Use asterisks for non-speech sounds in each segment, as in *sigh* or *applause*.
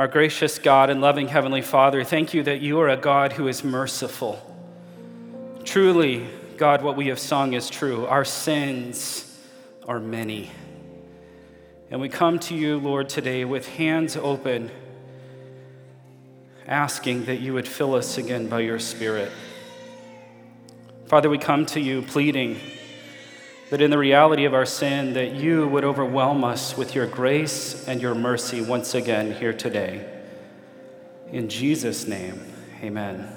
Our gracious God and loving Heavenly Father, thank you that you are a God who is merciful. Truly, God, what we have sung is true. Our sins are many. And we come to you, Lord, today with hands open, asking that you would fill us again by your Spirit. Father, we come to you pleading that in the reality of our sin that you would overwhelm us with your grace and your mercy once again here today. In Jesus' name, amen.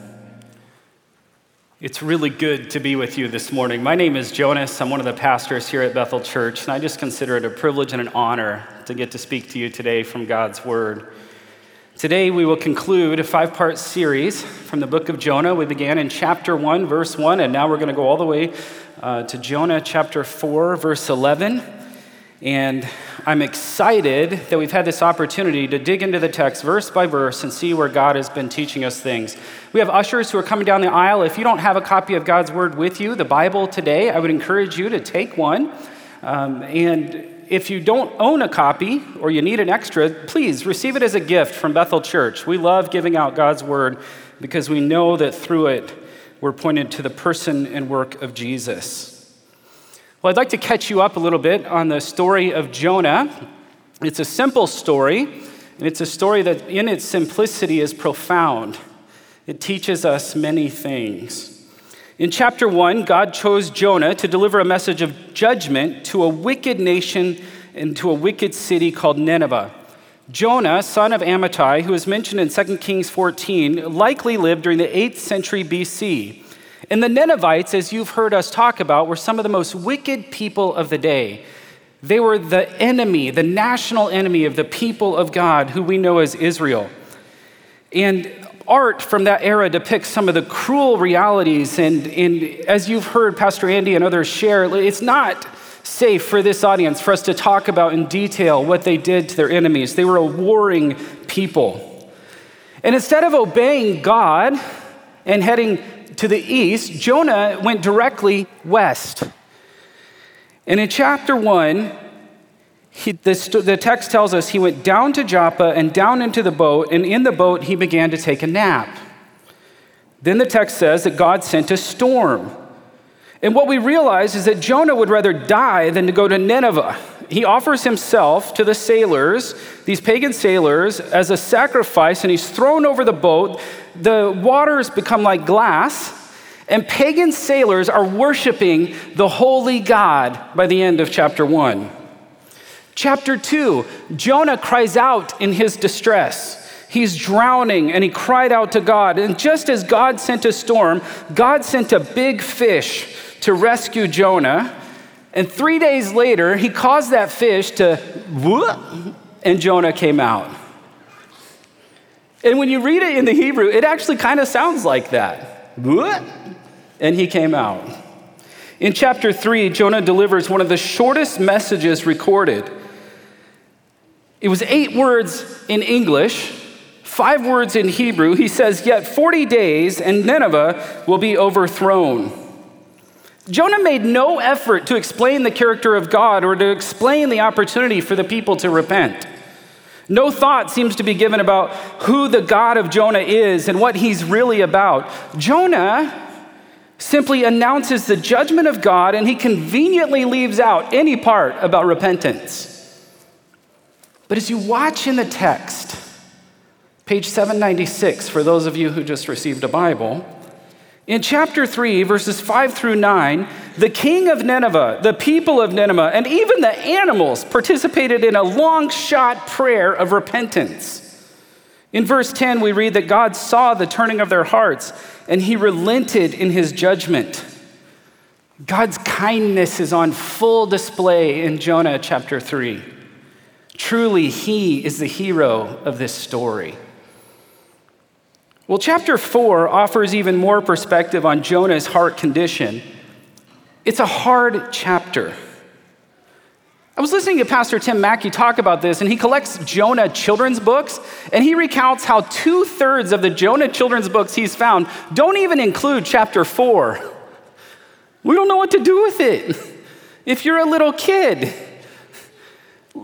It's really good to be with you this morning. My name is Jonas. I'm one of the pastors here at Bethel Church, and I just consider it a privilege and an honor to get to speak to you today from God's Word. Today, we will conclude a five part series from the book of Jonah. We began in chapter 1, verse 1, and now we're going to go all the way uh, to Jonah chapter 4, verse 11. And I'm excited that we've had this opportunity to dig into the text verse by verse and see where God has been teaching us things. We have ushers who are coming down the aisle. If you don't have a copy of God's Word with you, the Bible today, I would encourage you to take one. Um, and if you don't own a copy or you need an extra, please receive it as a gift from Bethel Church. We love giving out God's Word because we know that through it, we're pointed to the person and work of Jesus. Well, I'd like to catch you up a little bit on the story of Jonah. It's a simple story, and it's a story that, in its simplicity, is profound. It teaches us many things. In chapter 1, God chose Jonah to deliver a message of judgment to a wicked nation and to a wicked city called Nineveh. Jonah, son of Amittai, who is mentioned in 2 Kings 14, likely lived during the 8th century BC. And the Ninevites, as you've heard us talk about, were some of the most wicked people of the day. They were the enemy, the national enemy of the people of God, who we know as Israel. And art from that era depicts some of the cruel realities. And, and as you've heard Pastor Andy and others share, it's not safe for this audience for us to talk about in detail what they did to their enemies. They were a warring people. And instead of obeying God and heading to the east, Jonah went directly west. And in chapter 1, he, the, the text tells us he went down to Joppa and down into the boat, and in the boat he began to take a nap. Then the text says that God sent a storm. And what we realize is that Jonah would rather die than to go to Nineveh. He offers himself to the sailors, these pagan sailors, as a sacrifice, and he's thrown over the boat. The waters become like glass, and pagan sailors are worshiping the holy God by the end of chapter 1. Chapter 2, Jonah cries out in his distress. He's drowning and he cried out to God. And just as God sent a storm, God sent a big fish to rescue Jonah. And three days later, he caused that fish to and Jonah came out. And when you read it in the Hebrew, it actually kind of sounds like that. And he came out. In chapter 3, Jonah delivers one of the shortest messages recorded. It was eight words in English, five words in Hebrew. He says, Yet 40 days and Nineveh will be overthrown. Jonah made no effort to explain the character of God or to explain the opportunity for the people to repent. No thought seems to be given about who the God of Jonah is and what he's really about. Jonah simply announces the judgment of God and he conveniently leaves out any part about repentance. But as you watch in the text, page 796, for those of you who just received a Bible, in chapter 3, verses 5 through 9, the king of Nineveh, the people of Nineveh, and even the animals participated in a long shot prayer of repentance. In verse 10, we read that God saw the turning of their hearts and he relented in his judgment. God's kindness is on full display in Jonah chapter 3. Truly, he is the hero of this story. Well, chapter 4 offers even more perspective on Jonah's heart condition. It's a hard chapter. I was listening to Pastor Tim Mackie talk about this, and he collects Jonah children's books, and he recounts how two thirds of the Jonah children's books he's found don't even include chapter 4. We don't know what to do with it. If you're a little kid,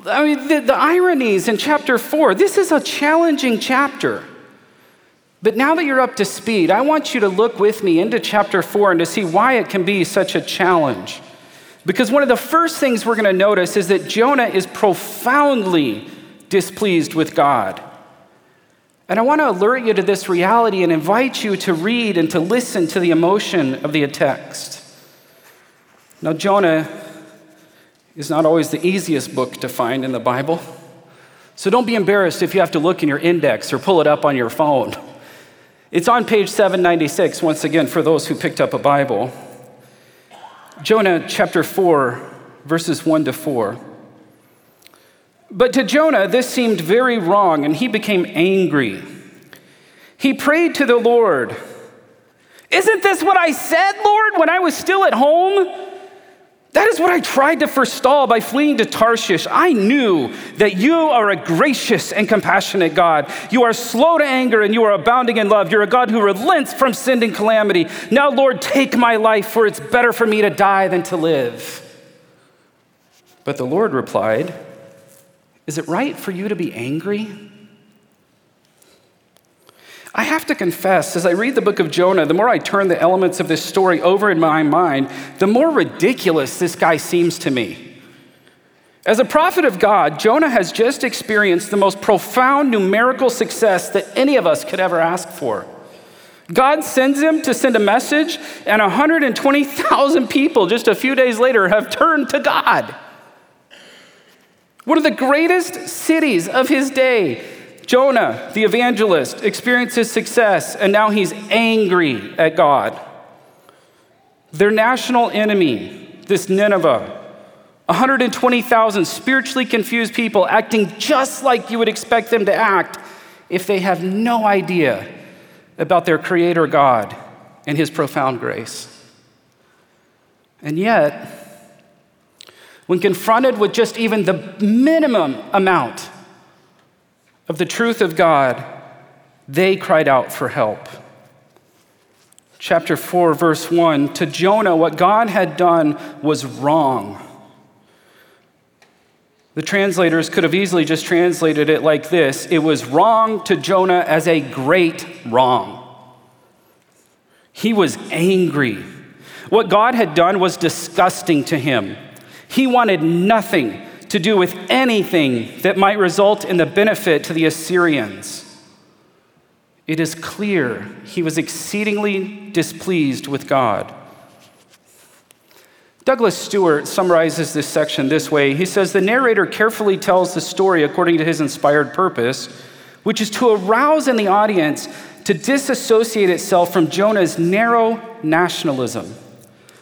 I mean, the, the ironies in chapter four, this is a challenging chapter. But now that you're up to speed, I want you to look with me into chapter four and to see why it can be such a challenge. Because one of the first things we're going to notice is that Jonah is profoundly displeased with God. And I want to alert you to this reality and invite you to read and to listen to the emotion of the text. Now, Jonah is not always the easiest book to find in the Bible. So don't be embarrassed if you have to look in your index or pull it up on your phone. It's on page 796, once again, for those who picked up a Bible. Jonah chapter 4, verses 1 to 4. But to Jonah, this seemed very wrong, and he became angry. He prayed to the Lord Isn't this what I said, Lord, when I was still at home? That is what I tried to forestall by fleeing to Tarshish. I knew that you are a gracious and compassionate God. You are slow to anger and you are abounding in love. You're a God who relents from sin and calamity. Now, Lord, take my life, for it's better for me to die than to live. But the Lord replied, Is it right for you to be angry? I have to confess, as I read the book of Jonah, the more I turn the elements of this story over in my mind, the more ridiculous this guy seems to me. As a prophet of God, Jonah has just experienced the most profound numerical success that any of us could ever ask for. God sends him to send a message, and 120,000 people just a few days later have turned to God. One of the greatest cities of his day Jonah, the evangelist, experiences success, and now he's angry at God. Their national enemy, this Nineveh, 120,000 spiritually confused people acting just like you would expect them to act if they have no idea about their Creator God and His profound grace. And yet, when confronted with just even the minimum amount of the truth of God, they cried out for help. Chapter 4, verse 1 To Jonah, what God had done was wrong. The translators could have easily just translated it like this It was wrong to Jonah as a great wrong. He was angry. What God had done was disgusting to him. He wanted nothing to do with anything that might result in the benefit to the Assyrians. It is clear he was exceedingly displeased with God. Douglas Stuart summarizes this section this way. He says the narrator carefully tells the story according to his inspired purpose, which is to arouse in the audience to disassociate itself from Jonah's narrow nationalism.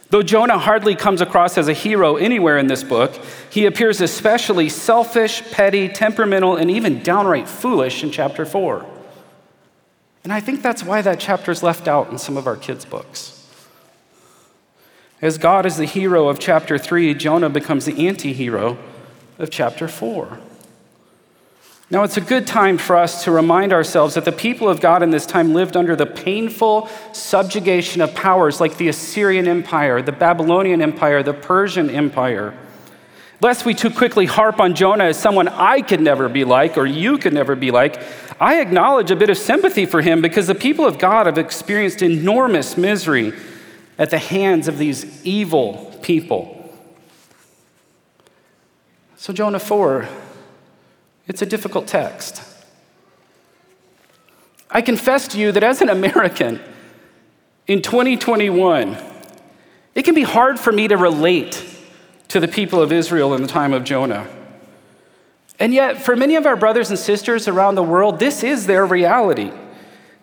Though Jonah hardly comes across as a hero anywhere in this book, he appears especially selfish, petty, temperamental, and even downright foolish in chapter 4. And I think that's why that chapter is left out in some of our kids' books. As God is the hero of chapter 3, Jonah becomes the anti hero of chapter 4. Now, it's a good time for us to remind ourselves that the people of God in this time lived under the painful subjugation of powers like the Assyrian Empire, the Babylonian Empire, the Persian Empire. Lest we too quickly harp on Jonah as someone I could never be like or you could never be like, I acknowledge a bit of sympathy for him because the people of God have experienced enormous misery at the hands of these evil people. So, Jonah 4 it's a difficult text. I confess to you that as an American in 2021, it can be hard for me to relate to the people of Israel in the time of Jonah. And yet, for many of our brothers and sisters around the world, this is their reality.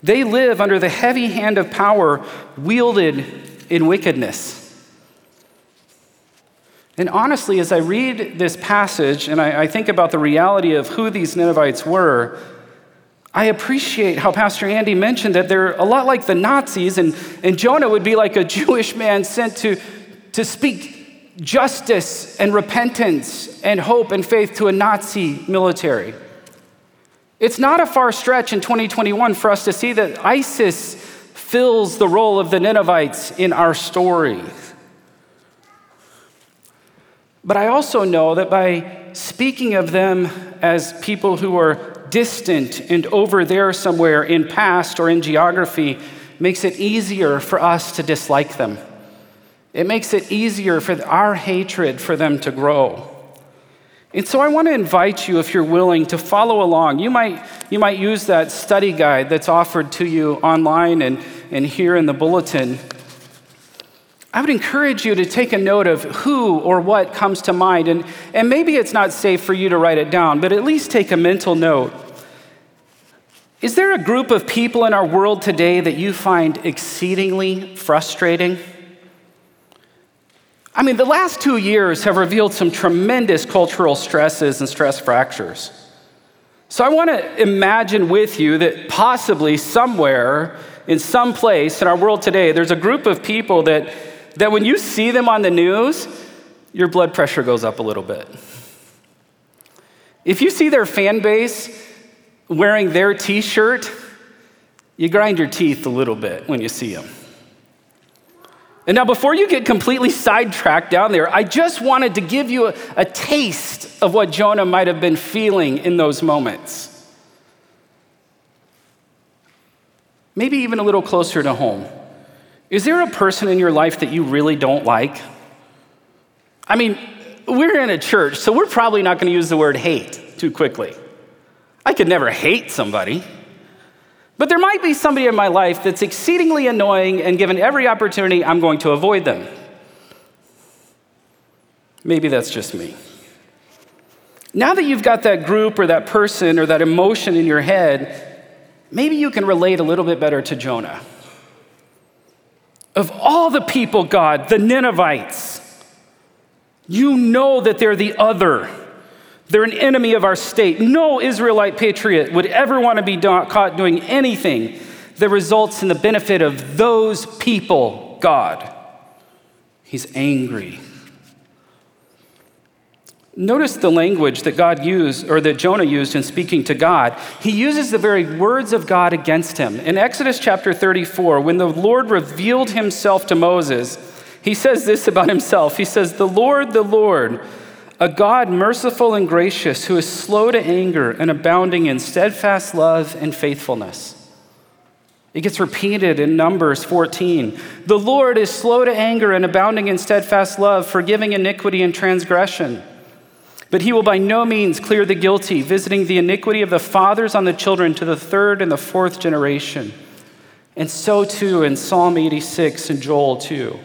They live under the heavy hand of power wielded in wickedness. And honestly, as I read this passage and I, I, think about the reality of who these Ninevites were, I appreciate how Pastor Andy mentioned that they're a lot like the Nazis, and, and Jonah would be like a Jewish man sent to, to speak justice and repentance and hope and faith to a Nazi military. It's not a far stretch in 2021 for us to see that ISIS fills the role of the Ninevites in our story. But I also know that by speaking of them as people who are distant and over there somewhere in past or in geography makes it easier for us to dislike them. It makes it easier for our hatred for them to grow. And so I want to invite you, if you're willing, to follow along. You might, you might use that study guide that's offered to you online and, and here in the bulletin. I would encourage you to take a note of who or what comes to mind. And, and maybe it's not safe for you to write it down, but at least take a mental note. Is there a group of people in our world today that you find exceedingly frustrating? I mean, the last two years have revealed some tremendous cultural stresses and stress fractures. So I want to imagine with you that possibly somewhere, in some place in our world today, there's a group of people that, that when you see them on the news, your blood pressure goes up a little bit. If you see their fan base wearing their t shirt, you grind your teeth a little bit when you see them. And now, before you get completely sidetracked down there, I just wanted to give you a, a, taste of what Jonah might have been feeling in those moments. Maybe even a little closer to home. Is there a person in your life that you really don't like? I mean, we're in a church, so we're probably not going to use the word hate too quickly. I could never hate somebody. But there might be somebody in my life that's exceedingly annoying, and given every opportunity, I'm going to avoid them. Maybe that's just me. Now that you've got that group or that person or that emotion in your head, maybe you can relate a little bit better to Jonah. Of all the people, God, the Ninevites, you know that they're the other. They're an enemy of our state. No Israelite patriot would ever want to be caught doing anything that results in the benefit of those people, God. He's angry. Notice the language that God used, or that Jonah used in speaking to God. He uses the very words of God against him. In Exodus chapter 34, when the Lord revealed himself to Moses, he says this about himself He says, The Lord, the Lord, a God merciful and gracious who is slow to anger and abounding in steadfast love and faithfulness. It gets repeated in Numbers 14. The Lord is slow to anger and abounding in steadfast love, forgiving iniquity and transgression. But he will by no means clear the guilty, visiting the iniquity of the fathers on the children to the third and the fourth generation. And so too in Psalm 86 and Joel 2.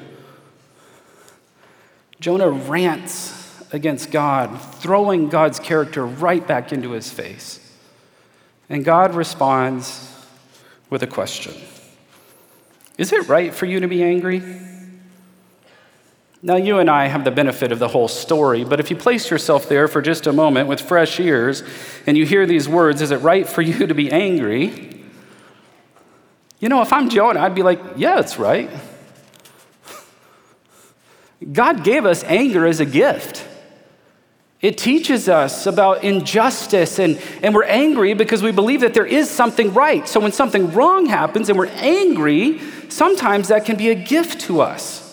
Jonah rants against God, throwing God's character right back into his face. And God responds with a question Is it right for you to be angry? Now, you and I have the benefit of the whole story, but if you place yourself there for just a moment with fresh ears and you hear these words, is it right for you to be angry? You know, if I'm Jonah, I'd be like, yeah, it's right. God gave us anger as a gift. It teaches us about injustice, and, and we're angry because we believe that there is something right. So when something wrong happens and we're angry, sometimes that can be a gift to us.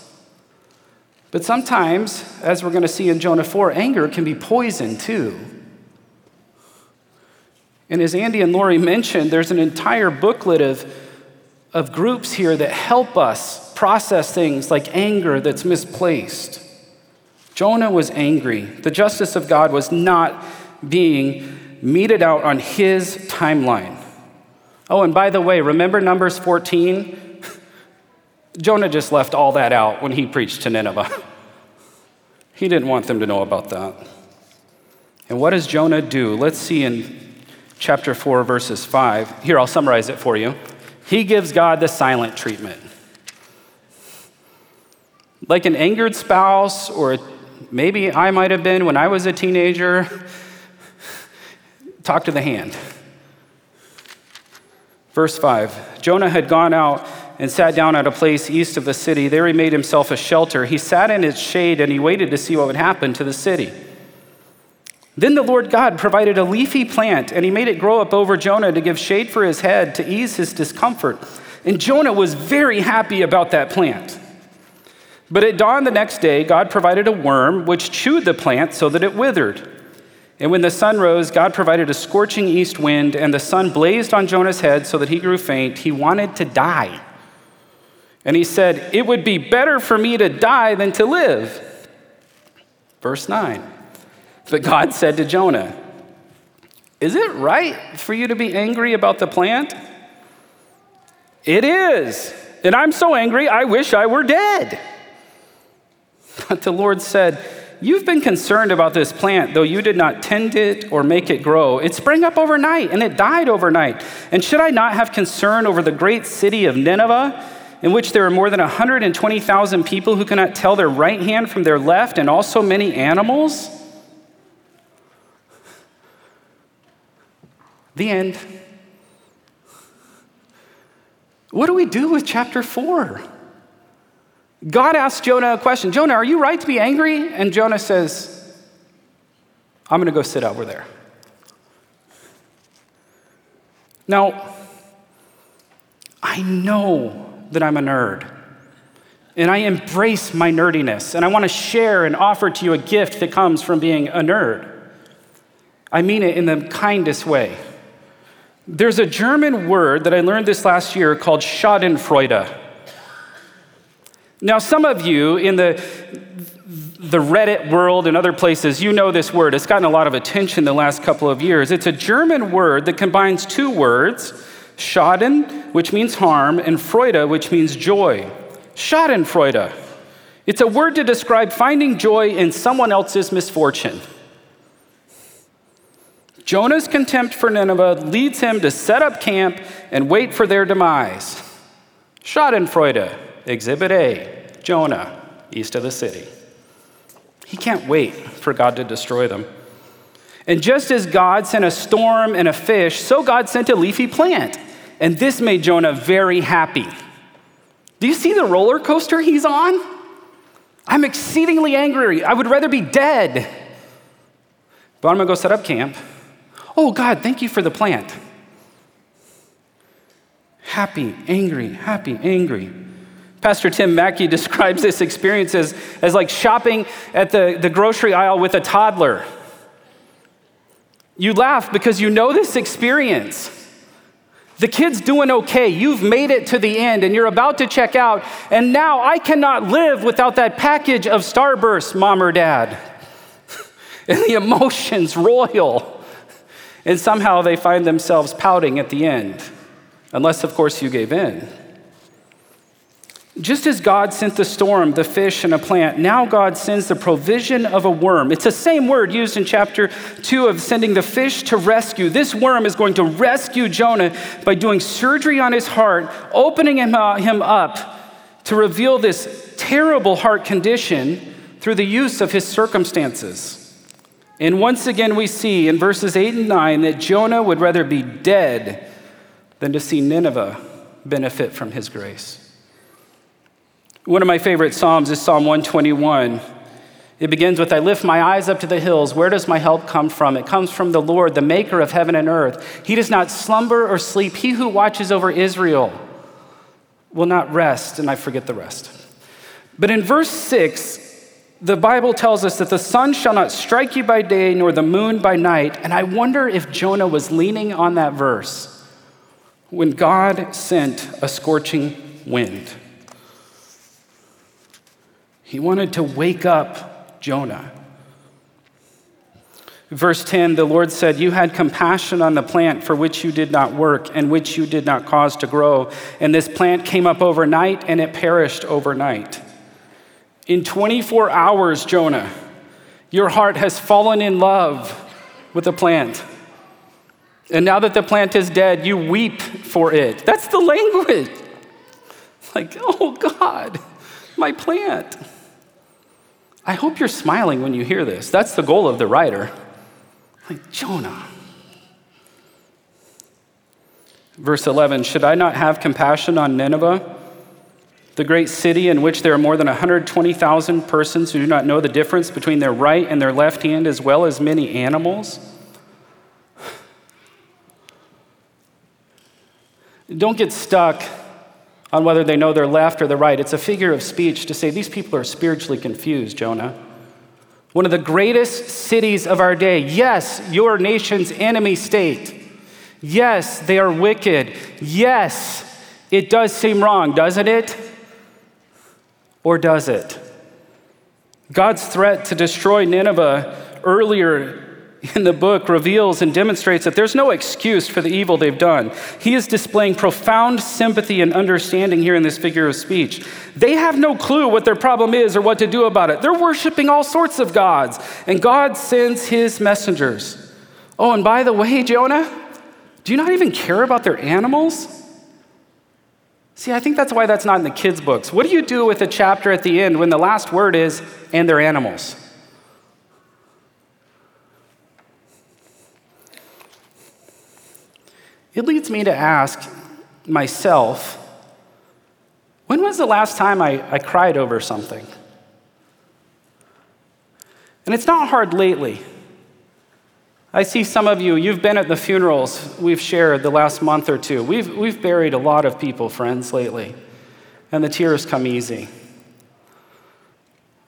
But sometimes, as we're going to see in Jonah 4, anger can be poison too. And as Andy and Lori mentioned, there's an entire booklet of, of groups here that help us process things like anger that's misplaced. Jonah was angry. The justice of God was not being meted out on his timeline. Oh, and by the way, remember Numbers 14? Jonah just left all that out when he preached to Nineveh. *laughs* He didn't want them to know about that. And what does Jonah do? Let's see in chapter 4, verses 5. Here, I'll summarize it for you. He gives God the silent treatment. Like an angered spouse or maybe I might have been when I was a teenager. Talk to the hand. Verse 5 Jonah had gone out and sat down at a place east of the city. There he made himself a shelter. He sat in its shade and he waited to see what would happen to the city. Then the Lord God provided a leafy plant and he made it grow up over Jonah to give shade for his head to ease his discomfort. And Jonah was very happy about that plant. But at dawn the next day, God provided a worm which chewed the plant so that it withered. And when the sun rose, God provided a scorching east wind, and the sun blazed on Jonah's head so that he grew faint. He wanted to die. And he said, It would be better for me to die than to live. Verse 9. But God said to Jonah, Is it right for you to be angry about the plant? It is. And I'm so angry, I wish I were dead. *laughs* But the Lord said, You've been concerned about this plant, though you did not tend it or make it grow. It sprang up overnight and it died overnight. And should I not have concern over the great city of Nineveh, in which there are more than 120,000 people who cannot tell their right hand from their left, and also many animals? The end. What do we do with chapter 4? God asks Jonah a question Jonah, are you right to be angry? And Jonah says, I'm going to go sit over there. Now, I know that I'm a nerd. And I embrace my nerdiness. And I want to share and offer to you a gift that comes from being a nerd. I mean it in the kindest way. There's a German word that I learned this last year called Schadenfreude. Now, some of you in the, the Reddit world and other places, you know this word. It's gotten a lot of attention the last couple of years. It's a German word that combines two words Schaden, which means harm, and Freude, which means joy. Schadenfreude. It's a word to describe finding joy in someone else's misfortune. Jonah's contempt for Nineveh leads him to set up camp and wait for their demise. Schadenfreude. Exhibit A Jonah, east of the city. He can't wait for God to destroy them. And just as God sent a storm and a fish, so God sent a leafy plant. And this made Jonah very happy. Do you see the roller coaster he's on? I'm exceedingly angry. I would rather be dead. But I'm gonna go set up camp. Oh, God, thank you for the plant. Happy, angry, happy, angry. Pastor Tim Mackie *laughs* describes this experience as, as like shopping at the, the grocery aisle with a toddler. You laugh because you know this experience. The kid's doing okay. You've made it to the end and you're about to check out. And now I cannot live without that package of Starburst, mom or dad. *laughs* and the emotions royal. And somehow they find themselves pouting at the end. Unless, of course, you gave in. Just as God sent the storm, the fish, and a plant, now God sends the provision of a worm. It's the same word used in chapter 2 of sending the fish to rescue. This worm is going to rescue Jonah by doing surgery on his heart, opening him uh, up to reveal this terrible heart condition through the use of his circumstances. And once again, we see in verses 8 and 9 that Jonah would rather be dead than to see Nineveh benefit from his grace. One of my favorite Psalms is Psalm 121. It begins with, I lift my eyes up to the hills. Where does my help come from? It comes from the Lord, the maker of heaven and earth. He does not slumber or sleep. He who watches over Israel will not rest. And I forget the rest. But in verse 6, the Bible tells us that the sun shall not strike you by day, nor the moon by night. And I wonder if Jonah was leaning on that verse when God sent a scorching wind. He wanted to wake up Jonah. Verse 10 the Lord said, You had compassion on the plant for which you did not work and which you did not cause to grow. And this plant came up overnight and it perished overnight. In 24 hours, Jonah, your heart has fallen in love with the plant. And now that the plant is dead, you weep for it. That's the language. Like, oh God, my plant. I hope you're smiling when you hear this. That's the goal of the writer. Like, Jonah. Verse 11 Should I not have compassion on Nineveh, the great city in which there are more than 120,000 persons who do not know the difference between their right and their left hand, as well as many animals? Don't get stuck on whether they know their left or their right. It's a figure of speech to say these people are spiritually confused, Jonah. one of the greatest cities of our day. Yes, your nation's enemy state. Yes, they are wicked. Yes, it does seem wrong, doesn't it? Or does it? God's threat to destroy Nineveh earlier in the book reveals and demonstrates that there's no excuse for the evil they've done. He is displaying profound sympathy and understanding here in this figure of speech. They have no clue what their problem is or what to do about it. They're worshiping all sorts of gods, and God sends his messengers. Oh, and by the way, Jonah, do you not even care about their animals? See, I think that's why that's not in the kids' books. What do you do with a chapter at the end when the last word is, and their animals? It leads me to ask myself when was the last time I, I cried over something? And it's not hard lately. I see some of you, you've been at the funerals we've shared the last month or two. We've, we've buried a lot of people, friends, lately, and the tears come easy.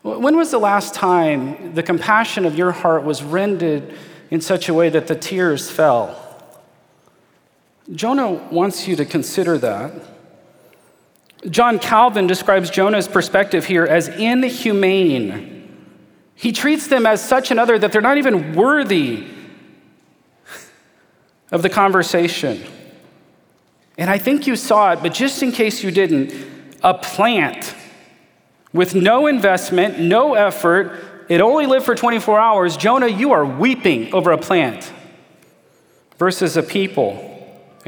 When was the last time the compassion of your heart was rendered in such a way that the tears fell? Jonah wants you to consider that. John Calvin describes Jonah's perspective here as inhumane. He treats them as such another that they're not even worthy of the conversation. And I think you saw it, but just in case you didn't, a plant with no investment, no effort, it only lived for 24 hours. Jonah, you are weeping over a plant versus a people,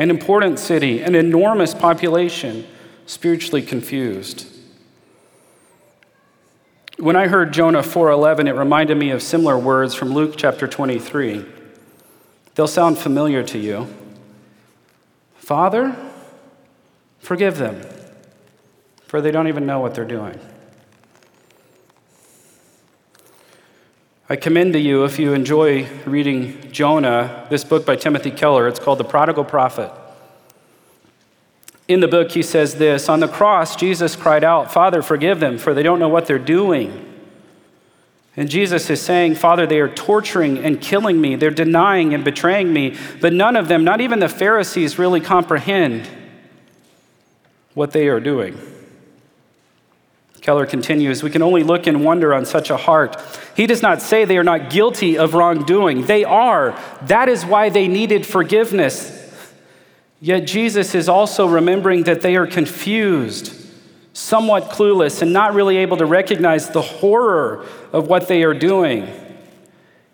an important city, an enormous population, spiritually confused. When I heard Jonah 4:11, it reminded me of similar words from Luke chapter 23. They'll sound familiar to you. Father, forgive them, for they don't even know what they're doing. I commend to you, if you enjoy reading Jonah, this book by Timothy Keller. It's called The Prodigal Prophet. In the book, he says this On the cross, Jesus cried out, Father, forgive them, for they don't know what they're doing. And Jesus is saying, Father, they are torturing and killing me. They're denying and betraying me. But none of them, not even the Pharisees, really comprehend what they are doing. Keller continues, We can only look in wonder on such a heart. He does not say they are not guilty of wrongdoing. They are. That is why they needed forgiveness. Yet Jesus is also remembering that they are confused somewhat clueless and not really able to recognize the horror of what they are doing.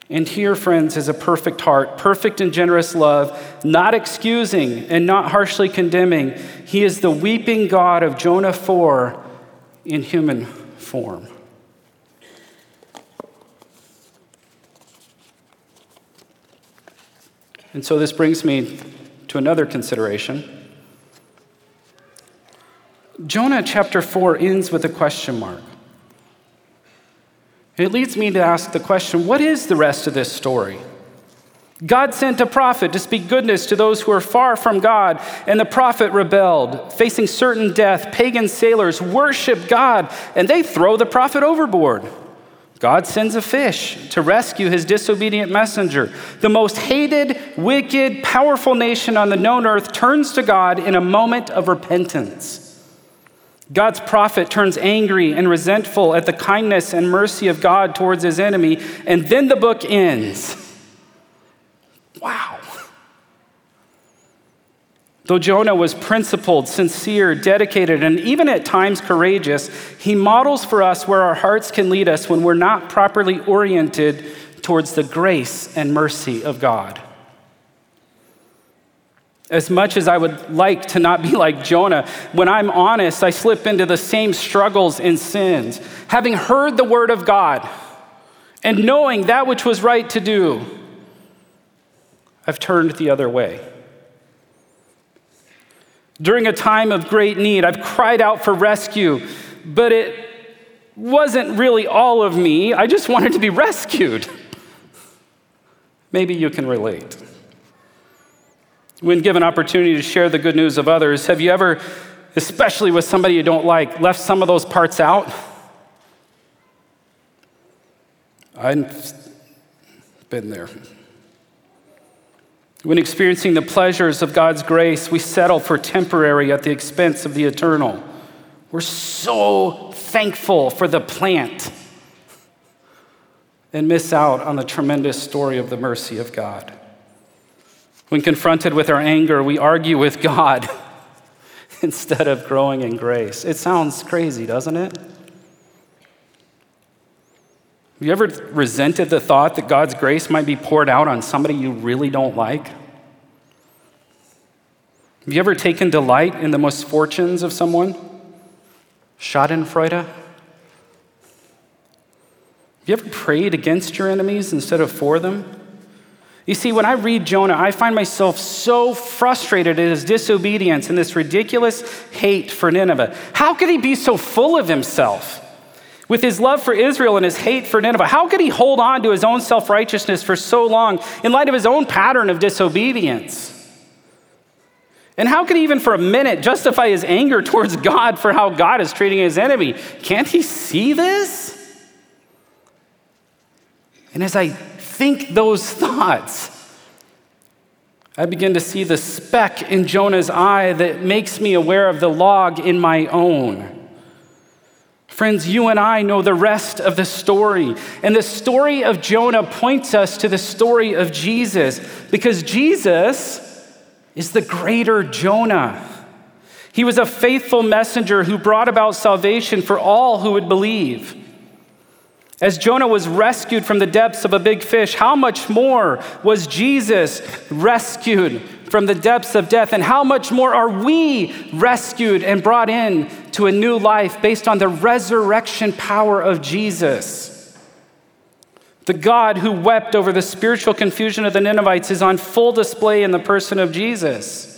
And here, friends, is a perfect heart, perfect and generous love, not excusing and not harshly condemning. He is the weeping God of Jonah 4 in human form. And so this brings me to another consideration. Jonah chapter 4 ends with a question mark. It leads me to ask the question what is the rest of this story? God sent a prophet to speak goodness to those who are far from God, and the prophet rebelled, facing certain death. Pagan sailors worship God, and they throw the prophet overboard. God sends a fish to rescue his disobedient messenger. The most hated, wicked, powerful nation on the known earth turns to God in a moment of repentance. God's prophet turns angry and resentful at the kindness and mercy of God towards his enemy, and then the book ends. Wow. Though Jonah was principled, sincere, dedicated, and even at times courageous, he models for us where our hearts can lead us when we're not properly oriented towards the grace and mercy of God. As much as I would like to not be *laughs* like Jonah, when I'm honest, I slip into the same struggles and sins. Having heard the word of God and knowing that which was right to do, I've turned the other way. During a time of great need, I've cried out for rescue, but it wasn't really all of me. I just wanted to be rescued. Maybe you can relate. When given opportunity to share the good news of others, have you ever, especially with somebody you don't like, left some of those parts out? I've been there. When experiencing the pleasures of God's grace, we settle for temporary at the expense of the eternal. We're so thankful for the plant and miss out on the tremendous story of the mercy of God. When confronted with our anger, we argue with God *laughs* instead of growing in grace. It sounds crazy, doesn't it? Have you ever resented the thought that God's grace might be poured out on somebody you really don't like? Have you ever taken delight in the misfortunes of someone? Schadenfreude? Have you ever prayed against your enemies instead of for them? You see, when I read Jonah, I find myself so frustrated at his disobedience and this ridiculous hate for Nineveh. How could he be so full of himself? With his love for Israel and his hate for Nineveh, how could he hold on to his own self righteousness for so long in light of his own pattern of disobedience? And how could he even for a minute justify his anger towards God for how God is treating his enemy? Can't he see this? And as I think those thoughts, I begin to see the speck in Jonah's eye that makes me aware of the log in my own. Friends, you and I know the rest of the story. And the story of Jonah points us to the story of Jesus because Jesus is the greater Jonah. He was a faithful messenger who brought about salvation for all who would believe. As Jonah was rescued from the depths of a big fish, how much more was Jesus rescued from the depths of death? And how much more are we rescued and brought in to a new life based on the resurrection power of Jesus? The God who wept over the spiritual confusion of the Ninevites is on full display in the person of Jesus.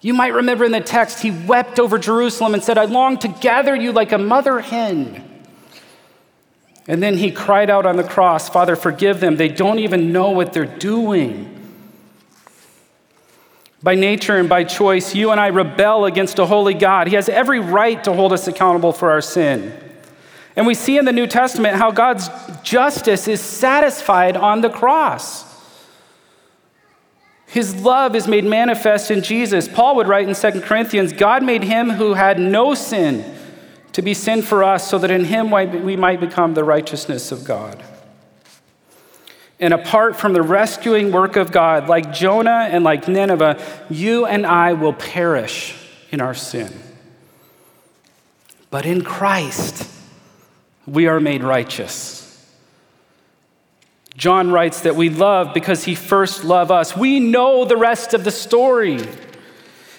You might remember in the text, he wept over Jerusalem and said, I long to gather you like a mother hen. And then he cried out on the cross, Father, forgive them. They don't even know what they're doing. By nature and by choice, you and I rebel against a holy God. He has every right to hold us accountable for our sin. And we see in the New Testament how God's justice is satisfied on the cross. His love is made manifest in Jesus. Paul would write in 2 Corinthians God made him who had no sin to be sin for us, so that in him we might become the righteousness of God. And apart from the rescuing work of God, like Jonah and like Nineveh, you and I will perish in our sin. But in Christ, we are made righteous. John writes that we love because he first loved us. We know the rest of the story.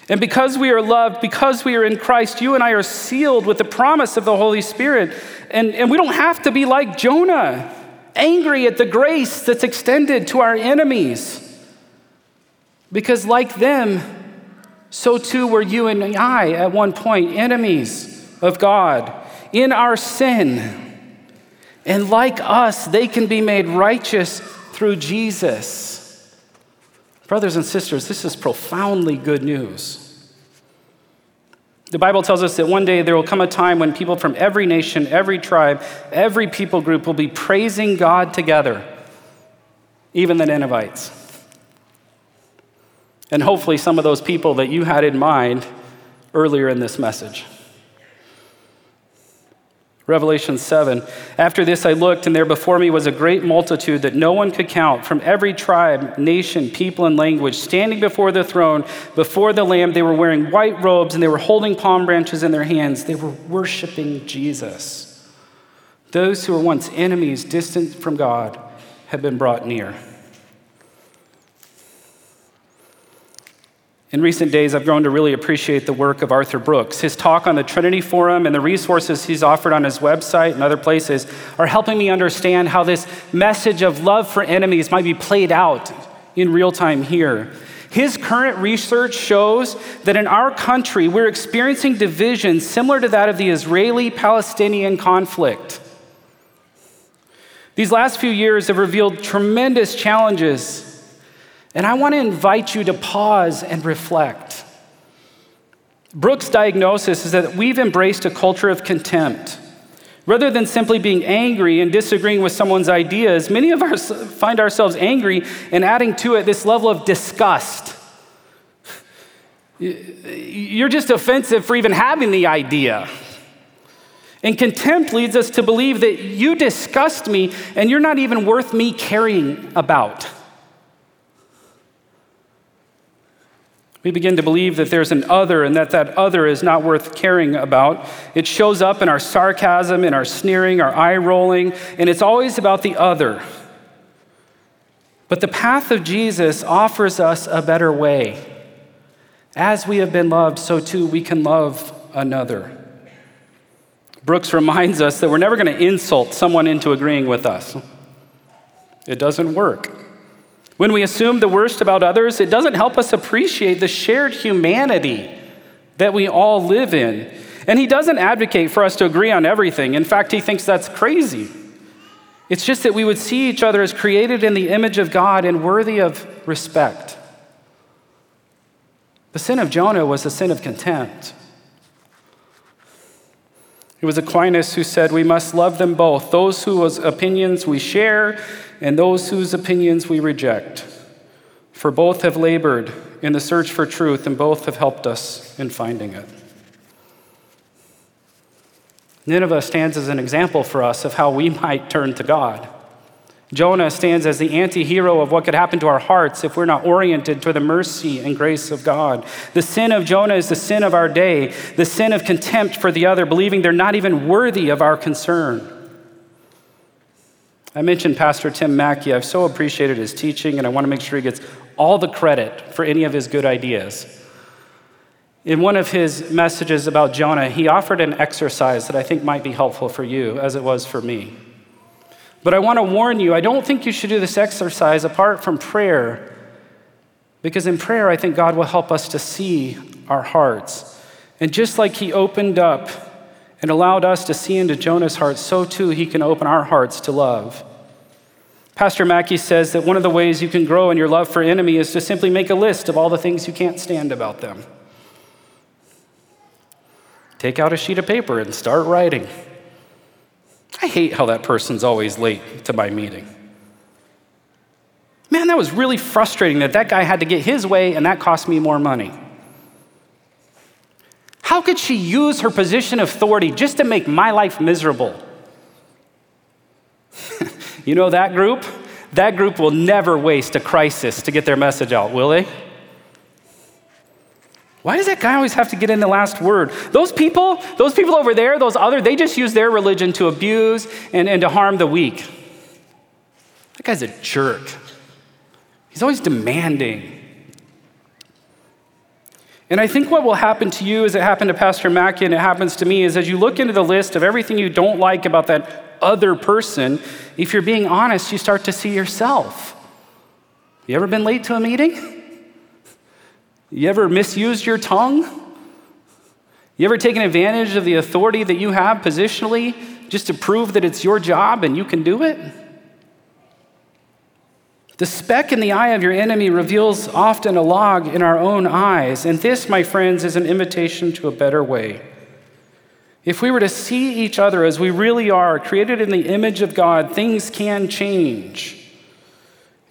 And because we are loved, because we are in Christ, you and I are sealed with the promise of the Holy Spirit. And, and we don't have to be like Jonah, angry at the grace that's extended to our enemies. Because, like them, so too were you and I at one point, enemies of God in our sin. And like us, they can be made righteous through Jesus. Brothers and sisters, this is profoundly good news. The Bible tells us that one day there will come a time when people from every nation, every tribe, every people group will be praising God together, even the Ninevites. And hopefully, some of those people that you had in mind earlier in this message. Revelation 7. After this I looked, and there before me was a great multitude that no one could count from every tribe, nation, people, and language, standing before the throne, before the Lamb. They were wearing white robes and they were holding palm branches in their hands. They were worshiping Jesus. Those who were once enemies, distant from God, have been brought near. In recent days, I've grown to really appreciate the work of Arthur Brooks. His talk on the Trinity Forum and the resources he's offered on his website and other places are helping me understand how this message of love for enemies might be played out in real time here. His current research shows that in our country, we're experiencing division similar to that of the Israeli Palestinian conflict. These last few years have revealed tremendous challenges and I want to invite you to pause and reflect. Brooks' diagnosis is that we've embraced a culture of contempt Rather than simply being angry and disagreeing with someone's ideas, many of us find ourselves angry and adding to it this level of disgust. You're just offensive for even having the idea. And contempt leads us to believe that you disgust me and you're not even worth me caring about. We begin to believe that there's an other and that that other is not worth caring about. It shows up in our sarcasm, in our sneering, our eye rolling, and it's always about the other. But the path of Jesus offers us a better way. As we have been loved, so too we can love another. Brooks reminds us that we're never going to insult someone into agreeing with us. It doesn't work. When we assume the worst about others, it doesn't help us appreciate the shared humanity that we all live in. And he doesn't advocate for us to agree on everything. In fact, he thinks that's crazy. It's just that we would see each other as created in the image of God and worthy of respect. The sin of Jonah was a sin of contempt. It was Aquinas who said, We must love them both, those whose opinions we share and those whose opinions we reject. For both have labored in the search for truth, and both have helped us in finding it. Nineveh stands as an example for us of how we *laughs* might turn to God. Jonah stands as the anti hero of what could happen to our hearts if we're not oriented to the mercy and grace of God. The sin of Jonah is the sin of our day, the sin of contempt for the other, believing they're not even worthy of our concern. I mentioned Pastor Tim Mackie. I've so appreciated his teaching, and I want to make sure he gets all the credit for any of his good ideas. In one of his messages about Jonah, he offered an exercise that I think might be helpful for you, as it was for me. But I want to warn you, I don't think you should do this exercise apart from prayer, because in prayer, I think God will help us to see our hearts. And just like He opened up and allowed us to see into Jonah's heart, so too He can open our hearts to love. Pastor Mackie says that one of the ways you can grow in your love for enemy is to simply make a list of all the things you can't stand about them. Take out a sheet of paper and start writing. I hate how that person's always late to my meeting. Man, that was really frustrating that that guy had to get his way and that cost me more money. How could she use her position of authority just to make my life miserable? *laughs* you know that group? That group will never waste a crisis to get their message out, will they? Why does that guy always have to get in the last word? Those people, those people over there, those other, they just use their religion to abuse and, and to harm the weak. That guy's a jerk. He's always demanding. And I think what will happen to you, as it happened to Pastor Mackie and it happens to me, is as you look into the list of everything you don't like about that other person, if you're being honest, you start to see yourself. You ever been late to a meeting? You ever misused your tongue? You ever taken advantage of the authority that you have positionally just to prove that it's your job and you can do it? The speck in the eye of your enemy reveals often a log in our own eyes, and this, my friends, is an invitation to a better way. If we were to see each other as we really are, created in the image of God, things can change.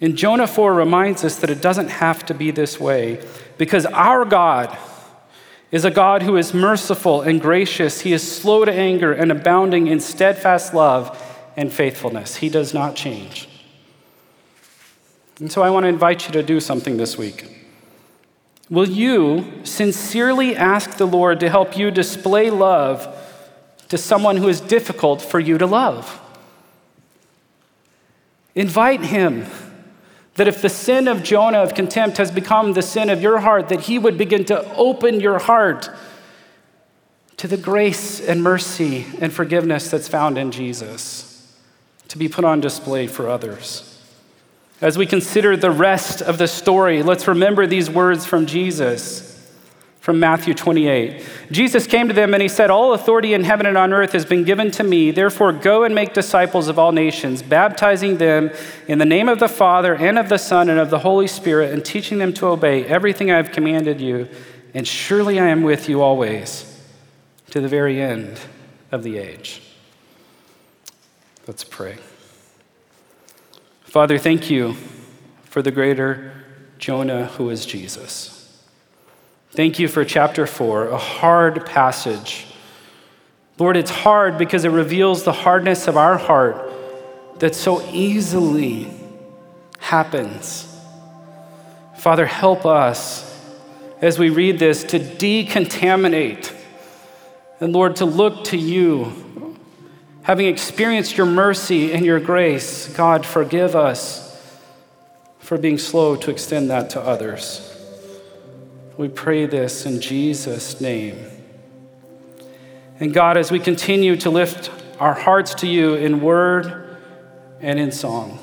And Jonah 4 reminds us that it doesn't have to be this way. Because our God is a God who is merciful and gracious. He is slow to anger and abounding in steadfast love and faithfulness. He does not change. And so I want to invite you to do something this week. Will you sincerely ask the Lord to help you display love to someone who is difficult for you to love? Invite Him that if the sin of Jonah of contempt has become the sin of your heart, that he would begin to open your heart to the grace and mercy and forgiveness that's found in Jesus, to be put on display for others. As we consider the rest of the story, let's remember these words from Jesus from Matthew 28. Jesus came to them and he said, All authority in heaven and on earth has been given to me. Therefore, go and make disciples of all nations, baptizing them in the name of the Father and of the Son and of the Holy Spirit, and teaching them to obey everything I have commanded you. And surely I am with you always to the very end of the age. Let's pray. Father, thank you for the greater Jonah who is Jesus. Thank you for chapter four, a hard passage. Lord, it's hard because it reveals the hardness of our heart that so easily happens. Father, help us as we read this to decontaminate and, Lord, to look to you. Having experienced your mercy and your grace, God, forgive us for being slow to extend that to others. We pray this in Jesus' name. And God, as we continue to lift our hearts to you in word and in song,